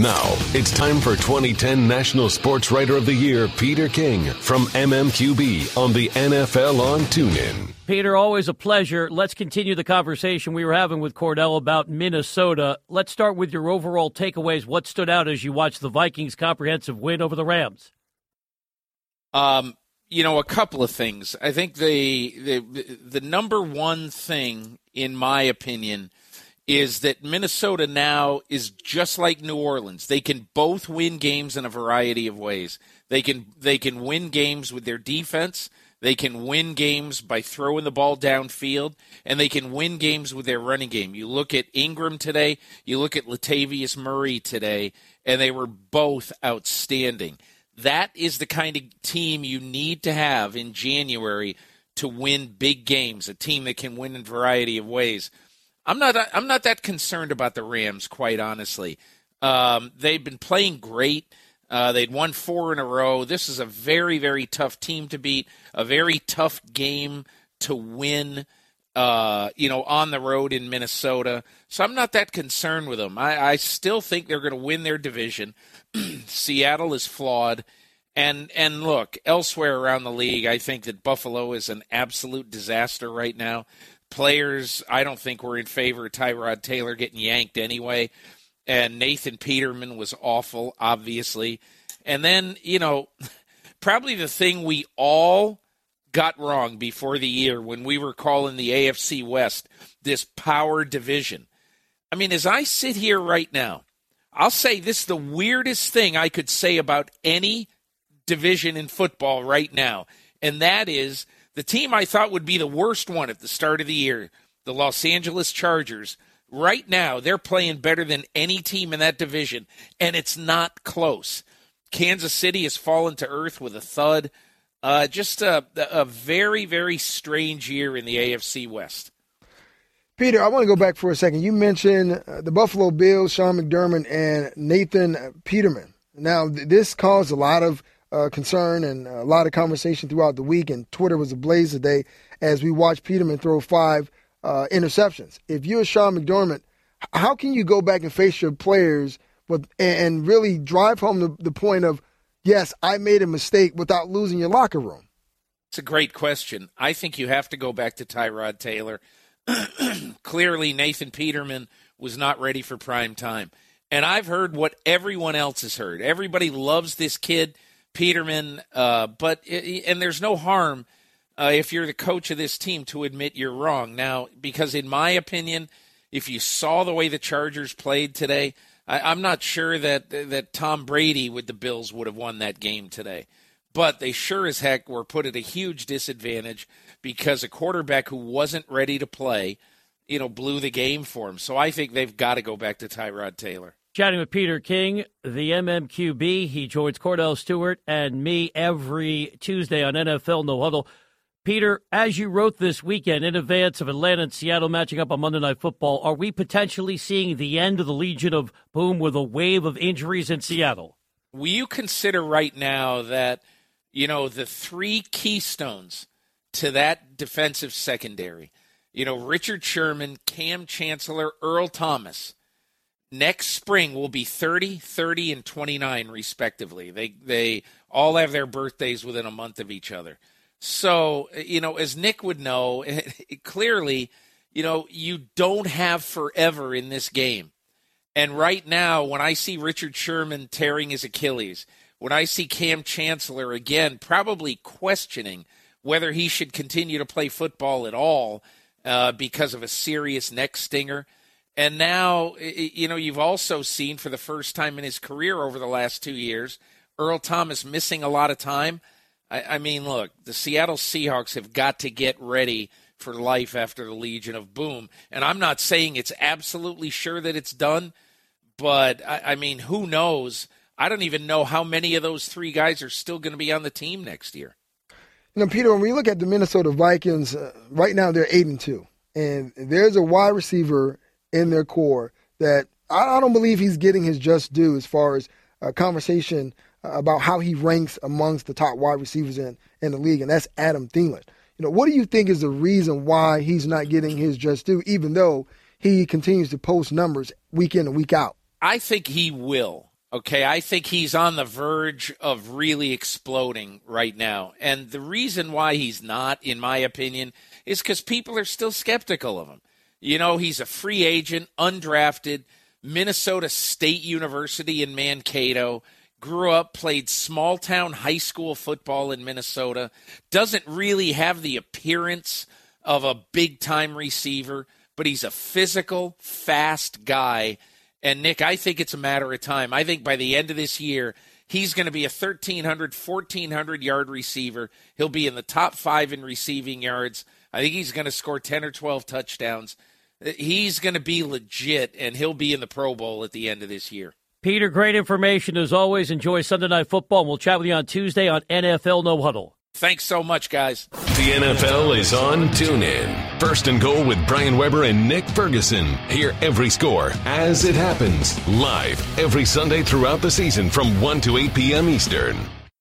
Now, it's time for 2010 National Sports Writer of the Year, Peter King from MMQB on the NFL on TuneIn. Peter, always a pleasure. Let's continue the conversation we were having with Cordell about Minnesota. Let's start with your overall takeaways. What stood out as you watched the Vikings' comprehensive win over the Rams? Um, you know, a couple of things. I think the the the number one thing, in my opinion, is that Minnesota now is just like New Orleans. They can both win games in a variety of ways. They can they can win games with their defense. They can win games by throwing the ball downfield, and they can win games with their running game. You look at Ingram today, you look at Latavius Murray today, and they were both outstanding. That is the kind of team you need to have in January to win big games, a team that can win in a variety of ways. I'm not I'm not that concerned about the Rams, quite honestly. Um, they've been playing great. Uh, they'd won four in a row. This is a very very tough team to beat. A very tough game to win. Uh, you know, on the road in Minnesota. So I'm not that concerned with them. I, I still think they're going to win their division. Seattle is flawed. And and look, elsewhere around the league, I think that Buffalo is an absolute disaster right now players I don't think were in favor of Tyrod Taylor getting yanked anyway. And Nathan Peterman was awful, obviously. And then, you know, probably the thing we all got wrong before the year when we were calling the AFC West this power division. I mean, as I sit here right now, I'll say this the weirdest thing I could say about any division in football right now. And that is the team I thought would be the worst one at the start of the year, the Los Angeles Chargers, right now they're playing better than any team in that division, and it's not close. Kansas City has fallen to earth with a thud. Uh, just a, a very, very strange year in the AFC West. Peter, I want to go back for a second. You mentioned uh, the Buffalo Bills, Sean McDermott, and Nathan Peterman. Now, th- this caused a lot of uh, concern and a lot of conversation throughout the week, and Twitter was ablaze today as we watched Peterman throw five uh, interceptions. If you're Sean McDermott, how can you go back and face your players with and really drive home the, the point of, yes, I made a mistake without losing your locker room? It's a great question. I think you have to go back to Tyrod Taylor. Clearly, Nathan Peterman was not ready for prime time. And I've heard what everyone else has heard. Everybody loves this kid. Peterman. Uh, but and there's no harm uh, if you're the coach of this team to admit you're wrong. Now, because in my opinion, if you saw the way the Chargers played today, I, am not sure that that Tom Brady with the Bills would have won that game today. But they sure as heck were put at a huge disadvantage because a quarterback who wasn't ready to play, you know, blew the game for him. So I think they've got to go back to Tyrod Taylor. Chatting with Peter King, the MMQB. He joins Cordell Stewart and me every Tuesday on NFL No Huddle. Peter, as you wrote this weekend in advance of Atlanta and Seattle matching up on Monday Night Football, are we potentially seeing the end of the Legion of Boom with a wave of injuries in Seattle? Will you consider right now that, you know, the three keystones to that defensive secondary, you know, Richard Sherman, Kam Chancellor, Earl Thomas, next spring will be 30, 30, and 29 respectively. They they all have their birthdays within a month of each other. So, you know, as Nick would know, clearly, you know, you don't have forever in this game. And right now, when I see Richard Sherman tearing his Achilles, when I see Kam Chancellor again probably questioning whether he should continue to play football at all uh, because of a serious neck stinger – and now, you know, you've also seen for the first time in his career over the last two years, Earl Thomas missing a lot of time. I, I mean, look, the Seattle Seahawks have got to get ready for life after the Legion of Boom. And I'm not saying it's absolutely sure that it's done, but I, I mean, who knows? I don't even know how many of those three guys are still going to be on the team next year. You know, Peter, when we look at the Minnesota Vikings, uh, right now they're eight and two, and there's a wide receiver in their core that I, don't believe he's getting his just due as far as a conversation about how he ranks amongst the top wide receivers in, in the league, and that's Adam Thielen. You know, what do you think is the reason why he's not getting his just due, even though he continues to post numbers week in and week out? I think he will. Okay, I think he's on the verge of really exploding right now. And the reason why he's not, in my opinion, is because people are still skeptical of him. You know, he's a free agent, undrafted, Minnesota State University in Mankato, grew up, played small town high school football in Minnesota, doesn't really have the appearance of a big time receiver, but he's a physical, fast guy and Nick, I think it's a matter of time. I think by the end of this year, he's going to be a 1,300, 1,400 yard receiver. He'll be in the top five in receiving yards. I think he's going to score 10 or 12 touchdowns. He's going to be legit, and he'll be in the Pro Bowl at the end of this year. Peter, great information as always. Enjoy Sunday Night Football. and We'll chat with you on Tuesday on NFL No Huddle. Thanks so much, guys. The NFL is on TuneIn. First and goal with Brian Weber and Nick Ferguson. Hear every score as it happens live every Sunday throughout the season from 1 to 8 p.m. Eastern.